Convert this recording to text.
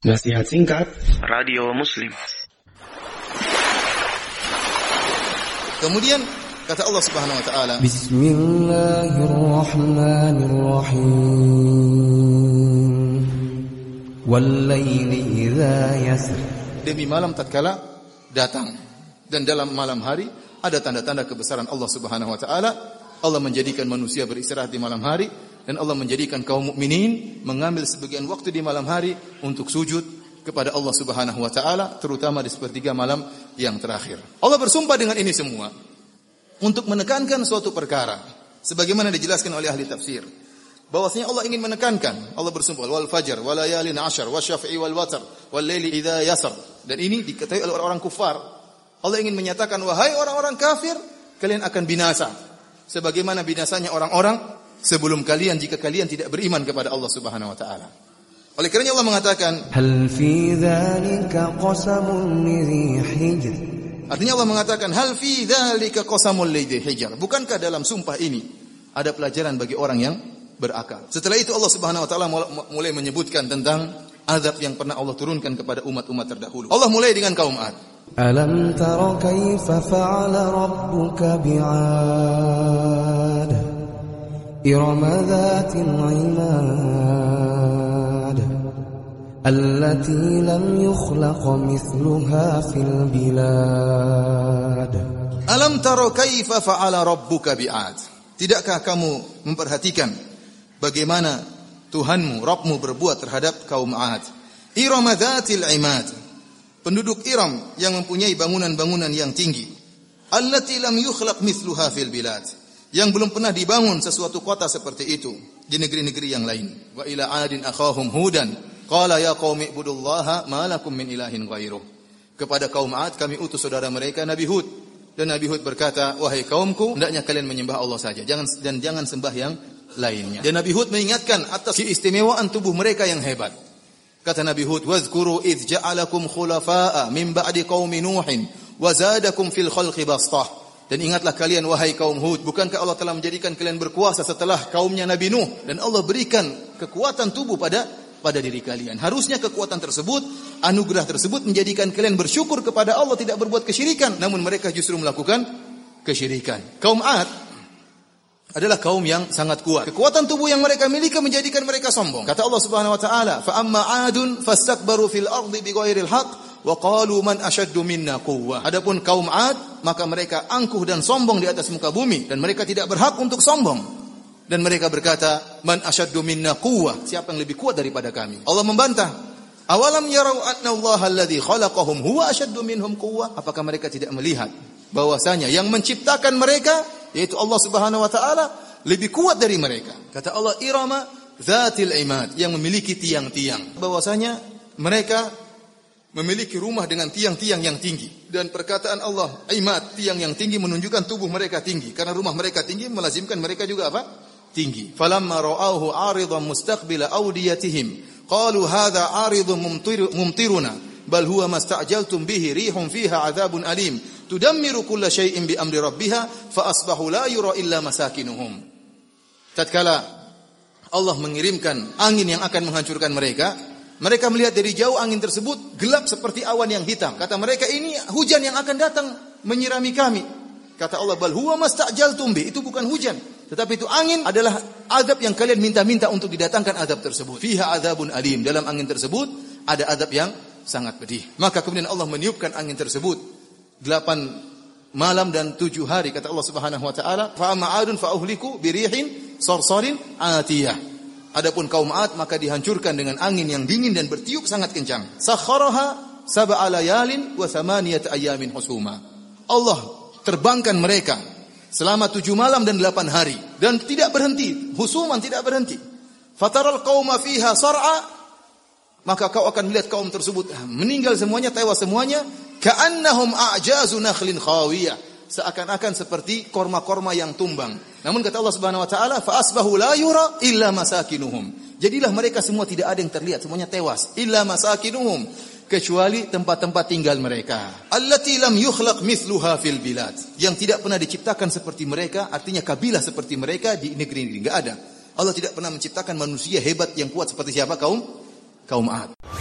Nasihat singkat. Radio Muslim. Kemudian kata Allah Subhanahu wa taala Bismillahirrahmanirrahim. Demi malam tatkala datang. Dan dalam malam hari ada tanda-tanda kebesaran Allah Subhanahu wa taala. Allah menjadikan manusia beristirahat di malam hari dan Allah menjadikan kaum mukminin mengambil sebagian waktu di malam hari untuk sujud kepada Allah Subhanahu wa taala terutama di sepertiga malam yang terakhir. Allah bersumpah dengan ini semua untuk menekankan suatu perkara sebagaimana dijelaskan oleh ahli tafsir. Bahwasanya Allah ingin menekankan Allah bersumpah wal fajar wal layalin ashar wasyafi'i wal watar wal laili idza yasar dan ini diketahui oleh orang-orang kufar. Allah ingin menyatakan wahai orang-orang kafir kalian akan binasa. Sebagaimana binasanya orang-orang sebelum kalian jika kalian tidak beriman kepada Allah Subhanahu wa taala. Oleh kerana Allah mengatakan Hal fi dzalika qasamun hijr. Artinya Allah mengatakan hal fi dzalika hijr. Bukankah dalam sumpah ini ada pelajaran bagi orang yang berakal. Setelah itu Allah Subhanahu wa taala mulai menyebutkan tentang azab yang pernah Allah turunkan kepada umat-umat terdahulu. Allah mulai dengan kaum Ad. Alam tara kaifa fa'ala rabbuka bi'ad إرم ذات العماد التي لم يخلق مثلها في البلاد Alam taro kaifa fa'ala rabbuka bi'ad Tidakkah kamu memperhatikan bagaimana Tuhanmu, Rabbmu berbuat terhadap kaum Ad Irama dhatil imad penduduk Iram yang mempunyai bangunan-bangunan yang tinggi. Allati lam yukhlaq mithluha fil bilad. Yang belum pernah dibangun sesuatu kota seperti itu di negeri-negeri yang lain. Wa ila adin akhahum hudan. Qala ya qaumi ibudullaha ma min ilahin ghairuh. Kepada kaum Ad kami utus saudara mereka Nabi Hud. Dan Nabi Hud berkata, "Wahai kaumku, hendaknya kalian menyembah Allah saja. Jangan dan jangan sembah yang lainnya." Dan Nabi Hud mengingatkan atas keistimewaan tubuh mereka yang hebat. Kata Nabi Hud, "Wadhkuru idh ja'alakum khulafa'a min ba'di qaumi Nuhin wa fil khalqi bastah." Dan ingatlah kalian wahai kaum Hud, bukankah Allah telah menjadikan kalian berkuasa setelah kaumnya Nabi Nuh dan Allah berikan kekuatan tubuh pada pada diri kalian. Harusnya kekuatan tersebut, anugerah tersebut menjadikan kalian bersyukur kepada Allah tidak berbuat kesyirikan, namun mereka justru melakukan kesyirikan. Kaum Ad adalah kaum yang sangat kuat. Kekuatan tubuh yang mereka miliki menjadikan mereka sombong. Kata Allah Subhanahu wa taala, "Fa amma 'adun fastakbaru fil ardi bighairil haqq wa qalu man ashaddu minna quwwah." Adapun kaum 'Ad, maka mereka angkuh dan sombong di atas muka bumi dan mereka tidak berhak untuk sombong. Dan mereka berkata, "Man ashaddu minna quwwah?" Siapa yang lebih kuat daripada kami? Allah membantah, "Awalam yarau anna Allah alladhi khalaqahum huwa ashaddu minhum quwwah?" Apakah mereka tidak melihat bahwasanya yang menciptakan mereka yaitu Allah Subhanahu wa taala lebih kuat dari mereka. Kata Allah Irama Zatil Imad yang memiliki tiang-tiang. Bahwasanya mereka memiliki rumah dengan tiang-tiang yang tinggi dan perkataan Allah Imad tiang yang tinggi menunjukkan tubuh mereka tinggi karena rumah mereka tinggi melazimkan mereka juga apa? tinggi. Falamma ra'awhu 'aridan mustaqbila awdiyatihim qalu hadha 'aridun mumtiruna bal huwa masta'jaltum bihi rihun fiha 'adzabun alim tudammiru kulla syai'in bi amri rabbiha fa asbahu la yura illa masakinuhum. Tatkala Allah mengirimkan angin yang akan menghancurkan mereka, mereka melihat dari jauh angin tersebut gelap seperti awan yang hitam. Kata mereka ini hujan yang akan datang menyirami kami. Kata Allah bal huwa masta'jaltum bi, itu bukan hujan, tetapi itu angin adalah azab yang kalian minta-minta untuk didatangkan azab tersebut. Fiha azabun alim. Dalam angin tersebut ada azab yang sangat pedih. Maka kemudian Allah meniupkan angin tersebut delapan malam dan tujuh hari kata Allah Subhanahu wa taala fa ma'adun fa uhliku birihin sarsarin atiyah adapun kaum Ad maka dihancurkan dengan angin yang dingin dan bertiup sangat kencang. Sakharaha sab'a layalin wa ayamin husuma. Allah terbangkan mereka selama tujuh malam dan delapan hari dan tidak berhenti. Husuman tidak berhenti. Fataral qauma fiha sar'a maka kau akan melihat kaum tersebut meninggal semuanya tewas semuanya. Ka'annahum a'jazu nakhlin khawiyah seakan-akan seperti korma-korma yang tumbang. Namun kata Allah Subhanahu wa taala fa asbahu la yura illa masakinuhum. Jadilah mereka semua tidak ada yang terlihat semuanya tewas illa masakinuhum kecuali tempat-tempat tinggal mereka. Allati lam yukhlaq mithluha fil bilad. Yang tidak pernah diciptakan seperti mereka artinya kabilah seperti mereka di negeri ini enggak ada. Allah tidak pernah menciptakan manusia hebat yang kuat seperti siapa? Kaum? Kaum Ad